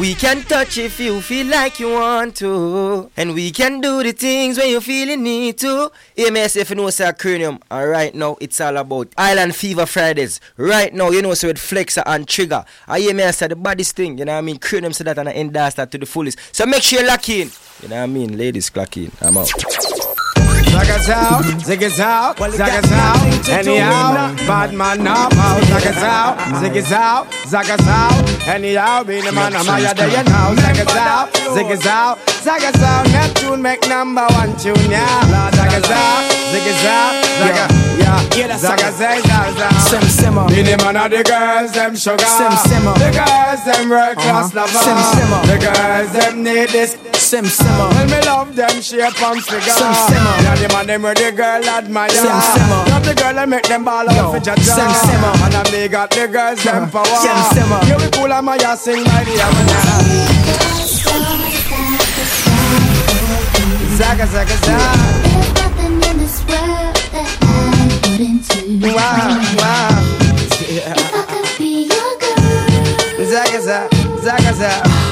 We can touch if you feel like you want to. And we can do the things when you feel you need to. AMS if you know say cranium. And right now it's all about Island Fever Fridays. Right now, you know, so with Flexer and Trigger. Ah, I AMS say the baddest thing, you know what I mean? Cranium said that and I endorse that to the fullest. So make sure you lock in. You know what I mean? Ladies, clock in. I'm out. Zagas out, ziggas out, zagas out, anyhow, bad man now out, zagas out, ziggas out, zagas out, anyhow, be the man, I'm higher than you now, zagas out, ziggas out, zagas out, Neptune make number one tune, yeah, zagas out, ziggas out, zagas, yeah, zagas, Sim Simma. be the man of the girls, them sugar, Sim Simma. the girls, them world class Uh-huh. lover, Sim Simma. the girls, them need this, Sim Simma. Well, me love them shape and figure. Sim Simma. Yeah, the man them where the girl admire. Sim Simma. Love the girl and make them ball Yo, out for jaja. sim simma. And I me got the girls them power. Sim Simma. Yeah, we cool and my ass sing by the Zaga, zaga, zaga. There's nothing in this world that I wouldn't do. Wow, wow. If I could be your girl, Zaga, zaga, zaga, zaga.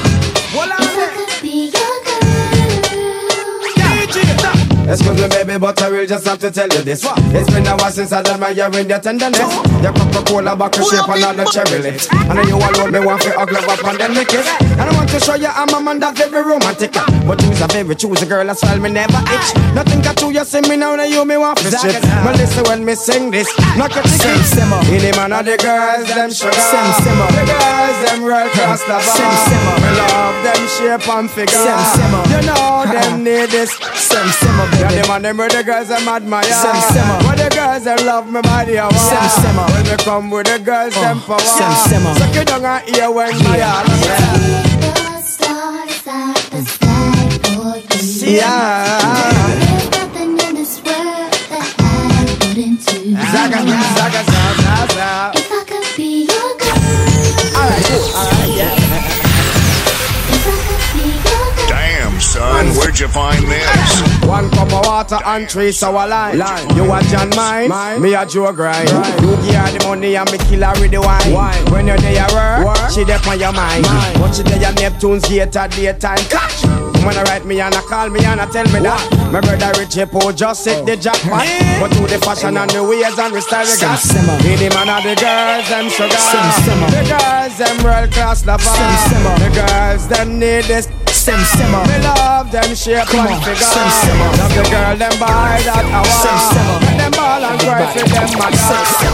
Excuse me, baby, but I will just have to tell you this. It's been a while since I done my year in your tenderness. Your Coca-Cola bottle shape and all the cherry lips. And then you alone, me want to hug up and then lick it. I want to show you I'm a man that's very romantic. But you's a very choosy girl, that's why me never itch. Nothing got to you, see me now, now you me want to strip. But listen when me sing this, not a ticket. simmer. The man of the girls, them sugar. Sim Simma. The girls, them real cross lover. Sim Simma. Me love them shape and figure. Sim Simma. You know them uh-uh. need this. Sim Simma, Yeah, baby. the man them where the girls them admire. Sim Simma. Where the girls them love me body hour. Sim Simma. When me come with the girls them uh, power. Sim Simma. Suck it down and hear when my all do. Zaga, zaga, zaga, zaga. If I could be your girl, Alright, alright, yeah. Son, where'd you find this? One cup of water and three sour lime. You a John mine, me a Joe grind. You give her the money and me kill her with the wine. When you're there work, she there on your mind. But she there Neptune's gate at daytime. Catch. When I write me and I call me and I tell me that My brother Richie Poe just hit the jackpot But to the fashion and the ways and the style we got. Be the man of the girls, them sugar Sim. The girls, them world class lover. The girls, them need this Sim Simma. me love them shape Come and on, figure. sim simma. Love the girl them by that hour. Simmer. Make them ball and cry for them mother.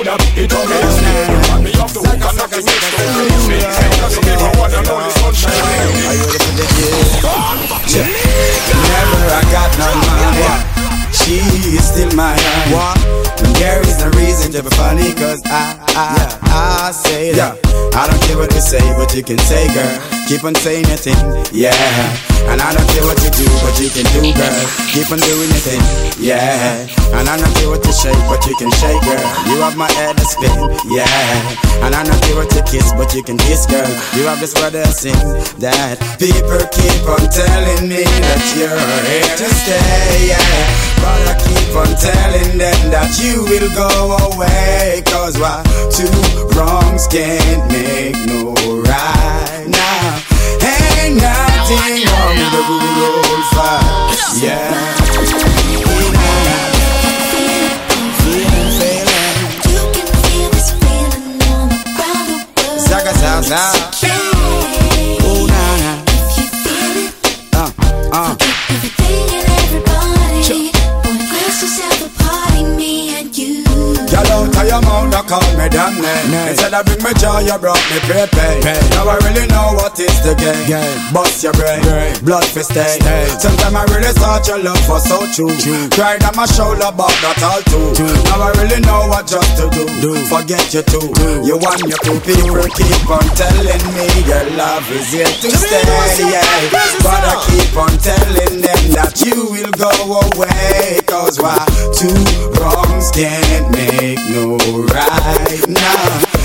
Up, it don't. And me have to hook and nothing makes no sense. Because you never wanna know the sunshine. Are you ready for the? Never I got no money. She is still my honey. And there is no reason to be funny, cause I, I, I say that. I don't care what you say, but you can say, girl. Keep on saying your thing, yeah. And I don't care what you do, but you can do, girl. Keep on doing your thing, yeah. And I don't care what you shake, but you can shake, girl. You have my head to spin, yeah. And I don't care what you kiss, but you can kiss, girl. You have this to sing that people keep on telling me that you're here to stay, yeah. But I keep on telling them that you will go away. Cause why two wrongs can't make no you brought me prepaid. Now I really know what is the game. Bust your brain, blood for stay. Sometimes I really thought your love was so true. Cried on my shoulder, but not all too. Now I really know what just to do. Forget you too. You want your two people keep on telling me your love is here to stay. Yeah. But I keep on telling them that you will go away. Cause why two wrongs can't make no right now.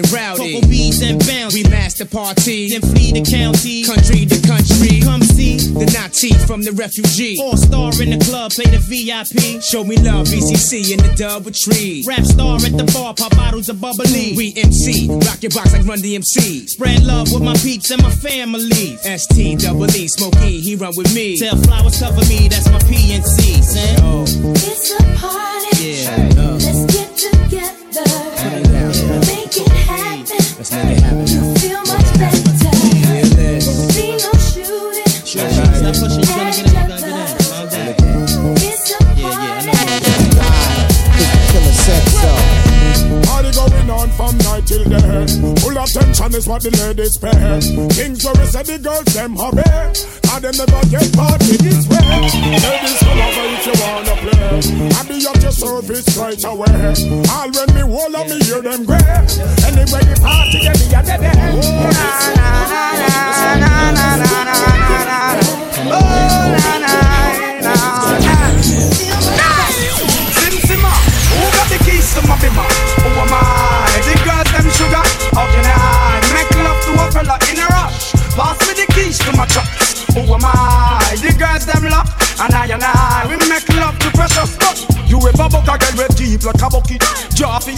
Getting rowdy. Cocoa beads and bounce. We master party, then flee the county, country to country. Come see the Nazi from the refugee. All star in the club, play the VIP. Show me love, BCC in the double tree. Rap star at the bar, pop bottles of bubbly. We MC, rock your box like Run DMC. Spread love with my peeps and my family. ST double E, Smokey, he run with me. Tell flowers cover me, that's my PNC. Say, oh, It's a party. yeah. uh. Let's get together. Make it happen. Let's make it happen. You feel much better. Feel this. Be no shooting. Sure, sure. Stop pushing. You gonna get it. You gonna get it. Calm down. It's a Yeah, yeah, I party. Cause the killer said so. Party going on from night till day. Full attention is what the ladies pay. Things where we say the girls them hobby. And them never get party this way. Ladies come over if you wanna play. I be at your service right away. All when me hold on me hear them gray. Anyway the party get me at the day. Sim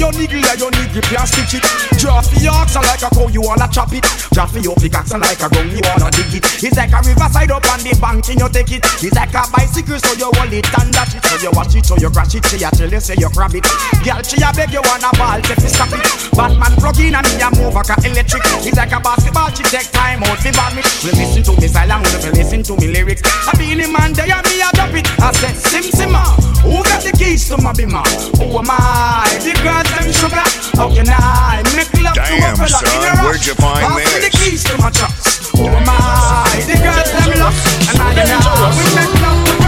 your niggle like your niggle stitch it. For your ox like a cow, you wanna chop it. For your pickaxe like a gun, you wanna dig it. It's like a riverside up on the bank and you take it. It's like a bicycle, so you hold it and dash it. So you watch it, so you crash it, she a tell you, say you grab it. Girl, she a beg you wanna ball, take me stop it. Batman plug in and me a move like a electric. It's like a basketball, she take time out bad me. We listen to me silent, we listen to me lyrics. I be in the man, they and me a drop it. I said, Sim Simma, who got the keys to my bimmer? Who am I? The them sugar. How can I make love to a Damn, fella son, in a rush? where'd you find Pass me the keys to my trucks. Who am I? The girls them love, and I and I we make love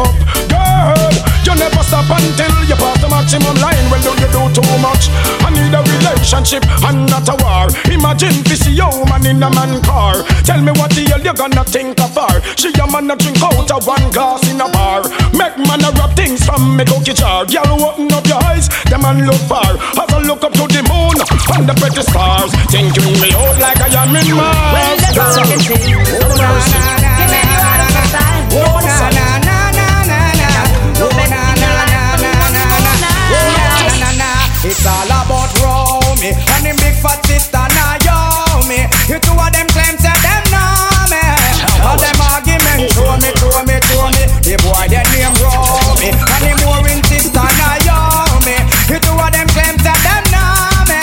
up. Girl, you never stop until you pass the maximum line. Well, do you do too much? I need a relationship and not a war. Imagine this young man in a man car. Tell me what the hell you gonna think of her. She a man a drink out of one glass in a bar. Make man a rub things from me cookie jar. Girl, open up your eyes, the man look far. As I look up to the moon and the pretty stars. Thinking me out like I am in Mars. Well, It's all about Romy and the big fat sister Naomi. You two of them claims that them know me. All them arguments throw me, throw me, throw me. The boy that name Romy and the mooring sister Naomi. You two of them claims that them know me.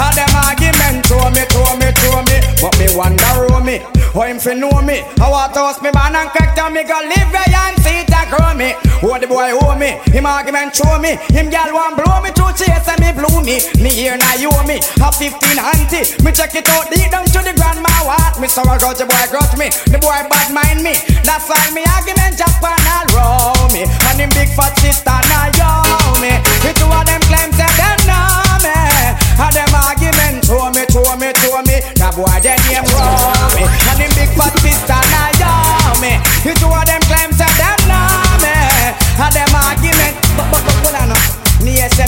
All them arguments throw me, throw me, throw me. But me wonder Romy, how him fi know me? I want to host me man and crack down me go live where and see it a me. Oh the boy owe me, him argument show me. Him gal want blow me through chase and me blew me. Me here now you me a 15 auntie. Me check it out deep down to the grandma what me so I got the boy got me. The boy bad mind me. That's why me argument Japan all row me. And him big fat sister now yo me. The two of them claims that them know me. And them argument show me, show me, show me. That boy their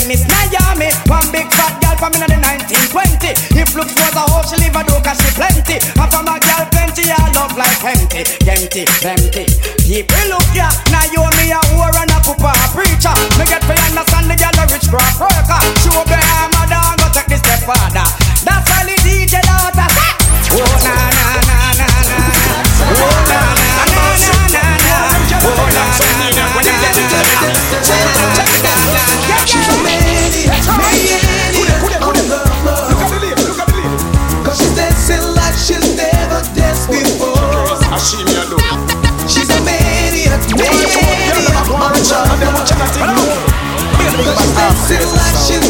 Miss Naomi, one big fat girl from in the 1920. If looks was a hoe, she live a do cause she plenty. And from a girl plenty, I love like empty, empty, empty. People look ya, Naomi a whore and a pooper a preacher. Me get for understand the girl a rich crop worker. Cause she's dancing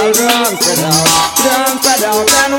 spread out, drunk, spread out and.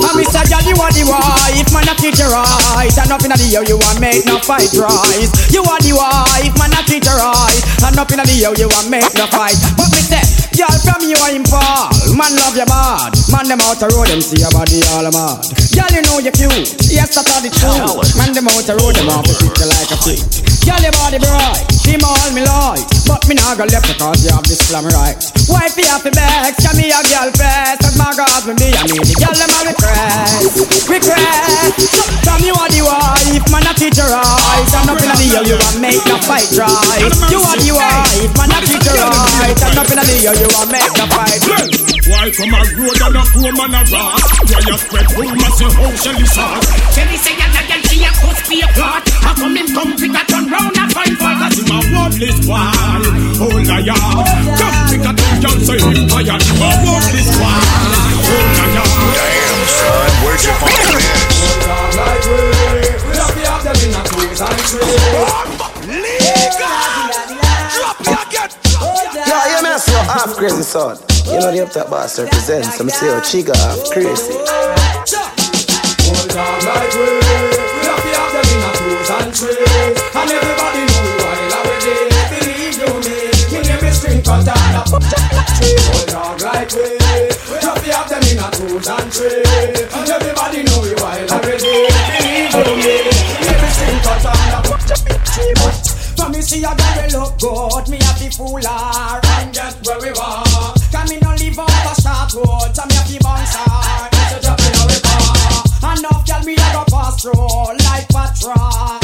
And me say, gal, you are the wife, man, I treat you right, and up inna the year you want make no fight rise. You are the wife, man, I treat you right, and up inna the year you want make no fight. But me say, gal, from you are impal, man love you bad, man them out the road them see your body all mad. Gal, you know you cute, yes that's all the truth. Man them out the road them to treat you like a freak. Gal, your body bright, him all me light, but me not not gonna left because you have this slam right. Wife, you have to vex, can me a girl first. Cause my God, with me, I mean the girl, them a request. Request. From you are the wife, man, a teacher right. I'm not in the year, you a make the fight right. You are the wife, man, a teacher right. I'm not in the year, you a make the fight right Why come a road and a poor man a rock? Why you spread rumors say how Shelly sauce? Shelly say a girl she a cuss be a clot. How come him come pick a turn round and find fault? Cause him a worthless one, oh liar. Come pick a two girl say him tired. Him a worthless one, oh liar. Damn, son, where'd you find this? Yo, you me see half crazy son. You know the up top boss represents. So me see how Chiga half crazy. Hold on like we We a and everybody know we while already Believe you eh? me Me name is String Katana Hold on like we We have them in a cruise and And everybody know we while already Believe you eh? me Me name is String Katana For me see a girl look good Me to fool her And get where we Can me no live off a short road So me to bounce her drop Enough girl me a go pass through. Like patrol.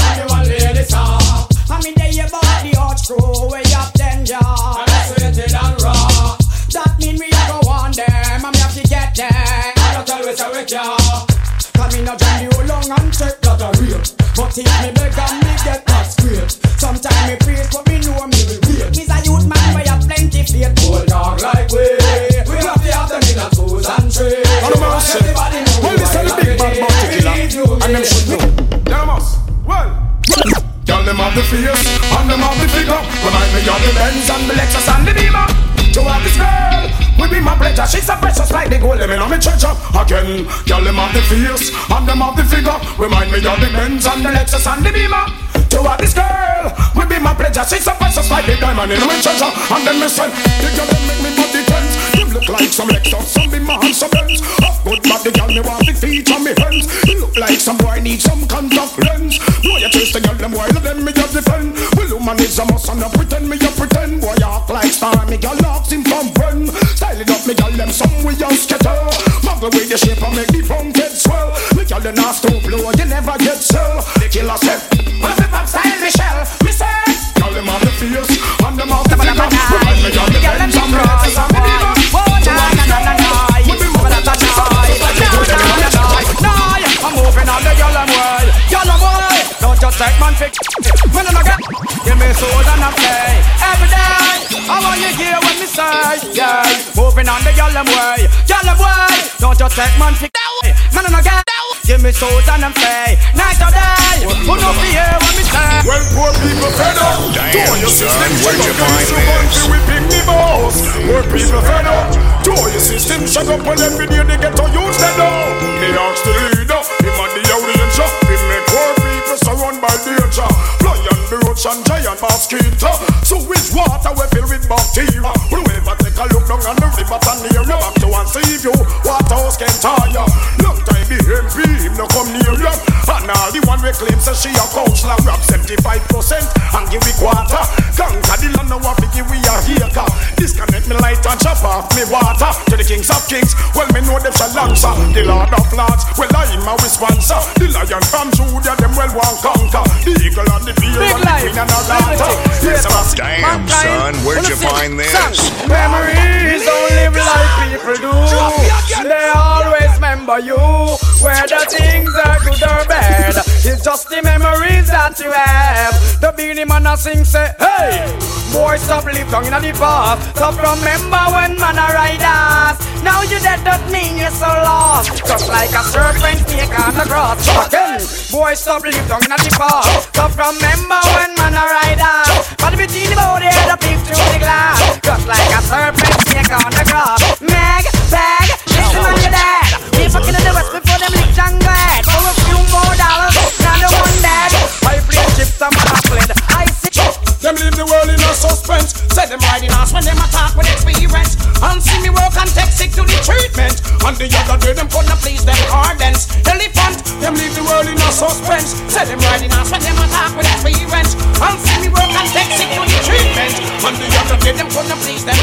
The gold, let me me treasure. Again, girl, them have the face, and them have the figure. Remind me of the Benz and the Lexus and the Beamer. To have this girl, will be my pleasure. She's so precious like the diamond in my treasure. And then me say, the girl them make me body tense. Them look like some Lexus, some be my hands, some Benz. Of good body, girl, me want the feet on me hands. It look like some boy need some contact lens. Boy, you chase the girl, them while them me just defend. Well, woman is a must and pretend me you pretend. Boy, Muggle with the shape and make the phone get swell. Me girl them not stop blow, you never get sell. The killer said, well, if I'm style Michelle, me say. Girl them have the face and them the figure. Remind me of the Benz and the Lexus and the Beamer. To have this girl, we be my pleasure. She's so precious like the gold, let me know me treasure. I'm moving on the yellow way, yellow way. Don't just take man fix. When I get, give me soul and I play every day. I want you hear what me say, yeah. Moving on the yellow way, yellow way. Don't just take man fix. Man I get, give me soul and I play night or day. Who know fi hear what me say? Well, poor people fed up. Damn, your system shut you up. use this? you want to whip me boss. Poor people fed up. Toy your system shut up. When every day they get to use them now. Me ask the leader, him and the sing say, Hey, boy, stop live down in the past. Stop remember when man a ride us. Now you dead, that mean you're so lost. Just like a serpent snake on the cross. Again, boy, stop live down in the past. Stop remember when man a ride us. But between the body and the peep through the glass. Just like a serpent snake on the cross. Meg, suspense. Say them riding ass when them attack with experience. And see me work and take sick to the treatment. And the other day them couldn't please them ardents. Elephant, them leave the world in a suspense. Say them riding ass when them attack with experience. And see me work and take sick to the treatment. And the other day them couldn't please them.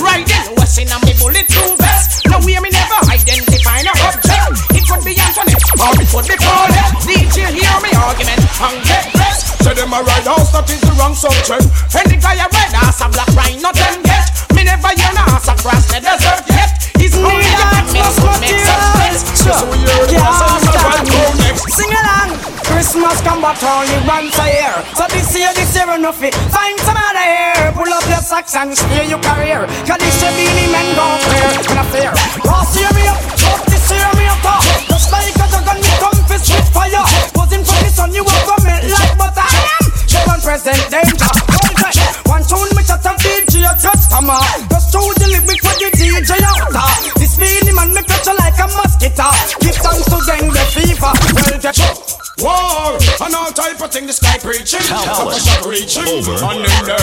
Right then, what's in a me bulletproof vest? No way me never identify no object. It could be Antoinette or it could be Paulette. DJ hear me argument and get rest. Say them a ride house, that is the wrong subject. Any guy a red ass a black rhino them get. Me never hear no ass across the desert yet. It's only the mix would make such sense. So we hear it, so we stop. ride go next. Sing along. Christmas come but only once a year. So this year, this year enough it. Find some other here. Pull up your socks and steer your career. Cause this year Beenie Man go fair. In a fair. Last year me up. Like a dragon, me come fire. Posing for the sun, you like butter. Show and present danger. One tune me chat and DJ a customer. Just for the DJ. This Man me catch you like a mosquito. To the fever. War and all type of thing the sky preaching. Tell us. Shop reaching Over. and then murder.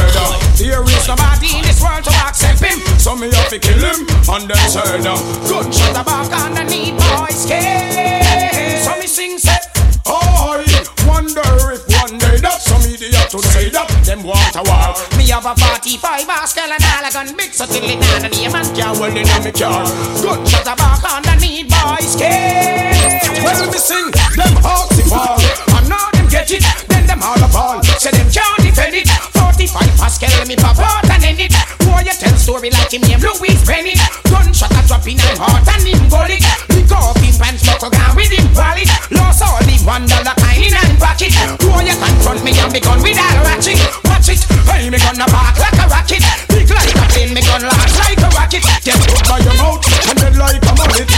There is nobody in this world to accept him. So me have to kill him and then murder. Good shot Back underneath boys' cage. So me sing say. I wonder if one day that some idiot to say that them want a war. Me have a 45 Pascal and all a gun big so till it down the name and Yeah, well in me car. Good Shut the back underneath boys' cage. Well, me sing them hawks fall. And now them get it, then them all a ball. Say them can't defend it. 45 Pascal, me pop out and end it. Boy, you tell story like him name Louise Bennett. Gunshot a drop in and heart and him bullet. Lick off him pants, buckle gun with him wallet. Lost all the one dollar kind in and pocket. Boy, you confront me and me gun with a ratchet. Watch it, hey, me gun a bark like a rocket. Big like a plane, me gun launch like a rocket. Get Put by your mouth and then like a mullet.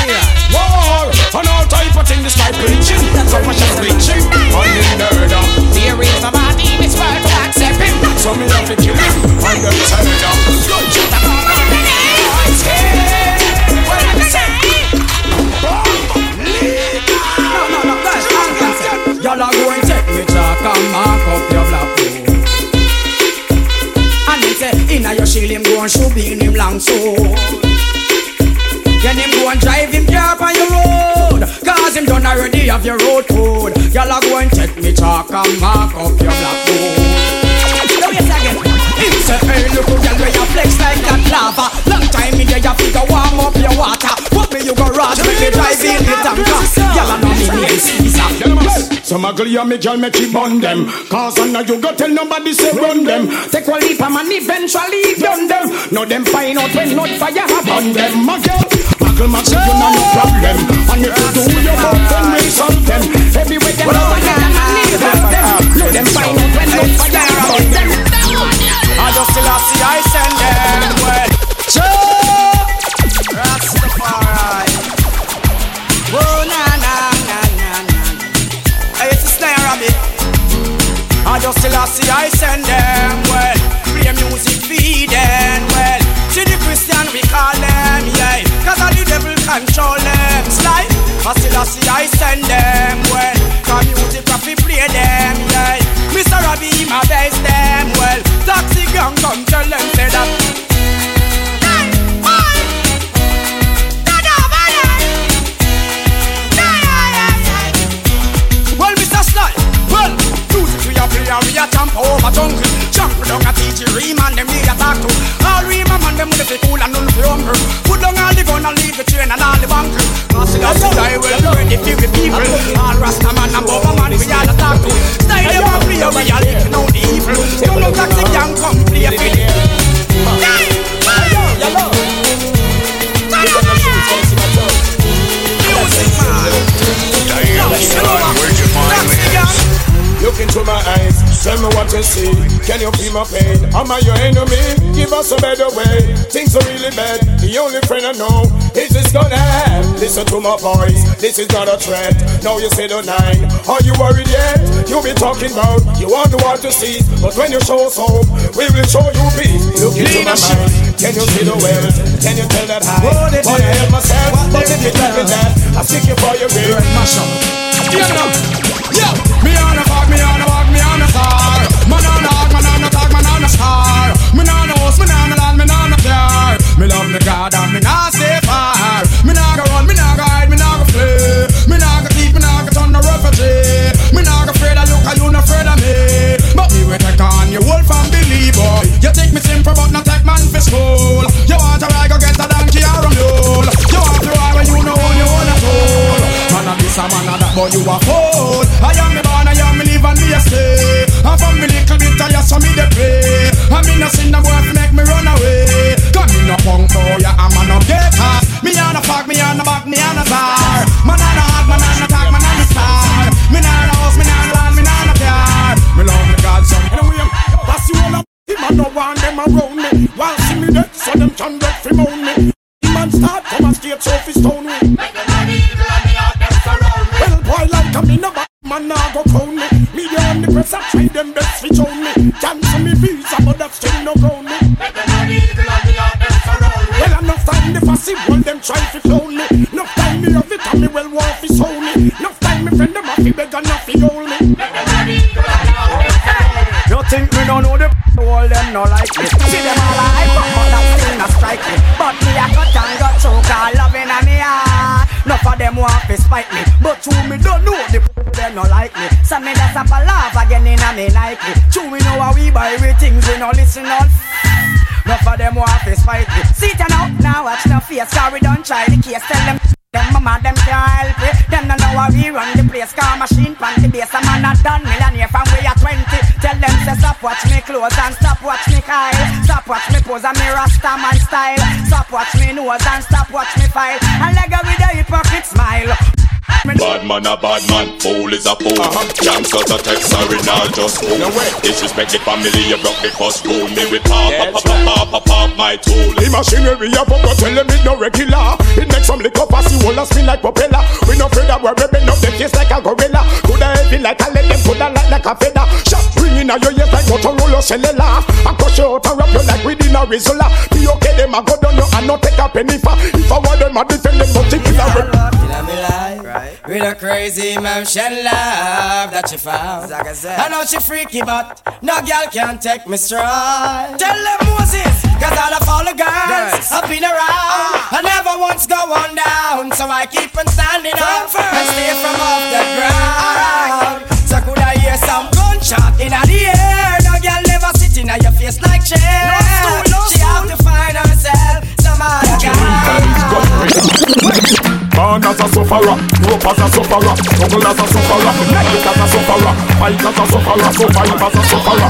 War and all type of thing the sky preaching. So much is reaching and then murder. There is nobody in this world to accept him. So me have to kill him and then murder. Good Shut the fuck up, boys, cage. What am I saying? No, no, no, guys, I'm gonna Y'all are going to take me chalk and mark up your black hole. And him say, inna your shield him go and shoot in him long soul. Then him go and drive him car on your road. Cause him done already have your road code. Y'all are going take me chalk and mark up your black hole Now yes again. Him say, hey look who girl where you flex like that lava. Long time in there you figure warm up your water. What me you go rush make me drive in the tanker. Y'all are not me name Caesar Some ugly and me girl make you bun them. Cause I know you go tell nobody say run them. Take one leap and man eventually done them. Now them find out when not fire have on them. My girl, Michael Max you know no problem. And if you do your work then we solve them. Everywhere them go and them and leave them. Now them find out when not fire have on them. I just still have see I send them well Joe Rastafari. Whoa na I just see I send them well. Play music feed them well. See the Christian we call them yeah. Cause all the devil control them. Slide see I Can you feel my pain? Am I your enemy? Give us a better way. Things are really bad. The only friend I know is this gonna end. Listen to my voice, this is not a threat. Now you say the nine. Are you worried yet? You be talking about you want the world to see, but when you show us hope, we will show you peace. Look into my mind. Can you see the wells? Can you tell that I wanna help myself? But if you tell me that, I seek you for your will. Mash up. Yeah, yeah. Me on a Me love me God and me not stay far. Me not go run, me not go hide, me not go flee. Me not go keep, me not go turn the refugee. Me not go afraid of look, are you not afraid of me? But me will take on your whole family, boy. You take me simple, but not take man for school. You want to ride, go get a donkey or a mule. You want to ride when you know on your own at all. Man of this, a man of that, but you a fool. I am me born, I am me live and me a stay. And from me little bit, I ask saw me the pay. I mean, I seen the boy get fi moan me. The man start come and straight so fi stone me. So me have a laugh again in a me Nike True we know how we buy we things we no listen on Enough of them want to spite me See it now, now watch no face we don't try the case Tell them them mama, them can't help it. Them no know how we run the place. Car machine, pan the base. A man a done millionaire from we are 20. Tell them say stop watch me clothes and stop watch me Kyle. Stop watch me pose and me rasta man style. Stop watch me nose and stop watch me file. And leg with a hypocrite smile. Bad man a bad man, fool is a fool. Uh-huh. Gangsters a text sorry now just fool. Disrespect the family, you broke the first rule. Me with pop, pop, pop, pop, pop, pop, my tool. The machinery a bumper tell them it no regular. It makes some liquor pass you all a spin like propeller. We no afraid that we're ripping up the face like a gorilla. Coulda heavy like a lead, them coulda light like a feather. Shot ringing out your ears like Motorola cellular. I crush you out and wrap you like within a Rizzola Be okay, them a go down you and not take a penny for. If I want them a defend them, but think it's a rip With a crazy motion love that she found. I know she freaky, but no girl can take me stride. Tell them Moses, cause all of all the girls I've been around. I never once go on down, so I keep on standing up and stay from off the ground. So could I hear some gunshot in the air? No girl never sit in your face like chair. She have to find herself Born as a sufferer, up as a sufferer, struggle as a sufferer, it as a sufferer, fight as a sufferer, survive as a sufferer.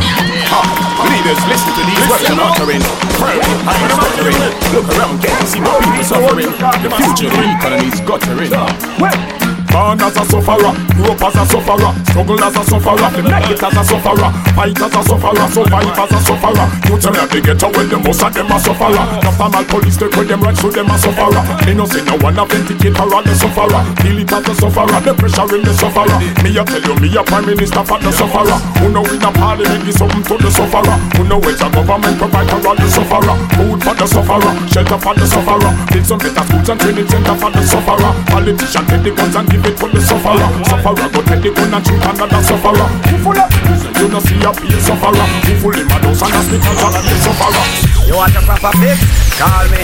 Leaders, listen to these words I'm uttering. Pray, I'm stuttering. Look around, to see my people suffering. The future of the guttering. Born as a sufferer, grow up as a sufferer, struggle as a sufferer, make it as a sufferer, fight as a sufferer, survive as a sufferer. You tell me they get away, the most of them a sufferer. My police take with them right, so them a sufferer. Me no say no one authenticator or the sufferer. Feel it as the sufferer, the pressure in the sufferer. Me a tell you, me a prime minister for the sufferer. Who know in a parliament give something to the sufferer. Who know it's a government provide for all the sufferer. Food for the sufferer, shelter for the sufferer. Build some better schools and training center for the sufferer. Politician take the guns and give it to the sufferer. Sufferer go take the gun and shoot another sufferer. Who full of prison, you no see a peer sufferer. Who full in my house and hospital and the sufferer. You want a proper fix? Call me.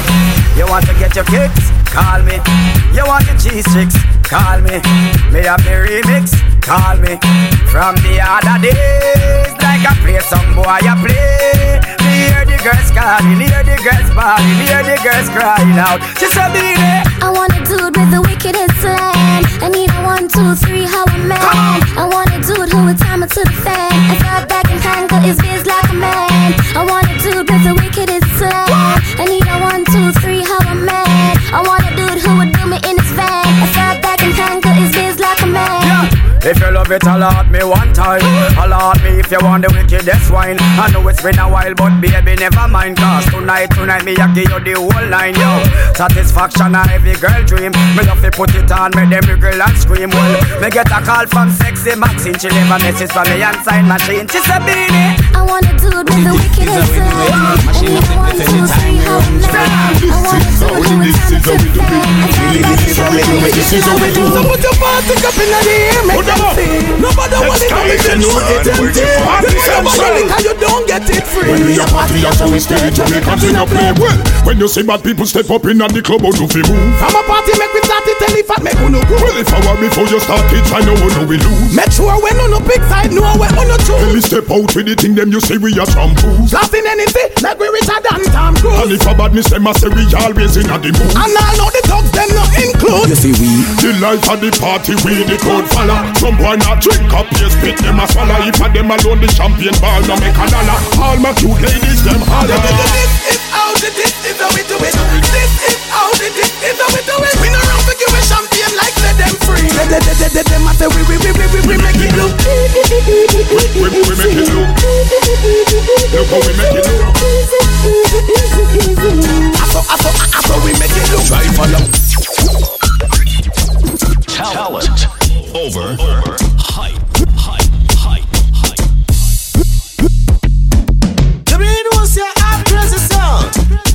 You want to get your kicks? Call me. You want the cheese sticks? Call me. Me have the remix? Call me. From the other days, like I play some boy I play. Me hear the girls calling, hear the girls bawling, hear the girls crying out. She said, "Be there." I want a dude with the wickedest slang. I need a one, two, three, how a man. I want a dude who would time it to the fan. And start back and tangle his biz like a man. I want If you love it, alert me one time. Alert me if you want the wickedest wine. I know it's been a while, but baby, never mind. Cause tonight, tonight, me, I give you the whole line, yo. Satisfaction, a every girl dream. Me love to put it on, make them wiggle and scream. Well, me get a call from sexy Maxine. She leave a message for me and sign machine. She said, Beenie. I want a dude with the wickedest slang. I need a one, two, three, how a man. I want a dude who would time it to the fan. And start back and tangle his biz like a man. So put your party up in the air, make them feel. Nobody want it, nobody get no it empty. Nobody cause you don't get it free. When we a party, that's how we stay. Jamaicans in a play. Well, when you see bad people step up in the club, how you feel move? From a party, make we start it, tell if I make uno go. Well, if I were before you start it, I know no we lose. Make sure when on no big side, know where on no choose. Tell me step out with the thing, them you say we are shampoos. Laughing anything, like we richer than Tom Cruise. And if a badness, them a say we always in a the mood. And I know the thugs, them not include. You see we The life of the party, we the code follow. Some boy dollar Drink up, yes, spit them a swallow. If a them alone, the champagne ball no make a dollar. All my cute ladies, them holler. This is how the this is how we do it. This is how the this is how we do it. We no run for giving champagne like let them free. Let them, let them, them, say we, we, we, we, we, we make it look. We, we, we make it look. Look how we make it look. I saw, we make it look. Talent, Talent. over. over hype, hype, hype, hype. The brain was your art presence sound.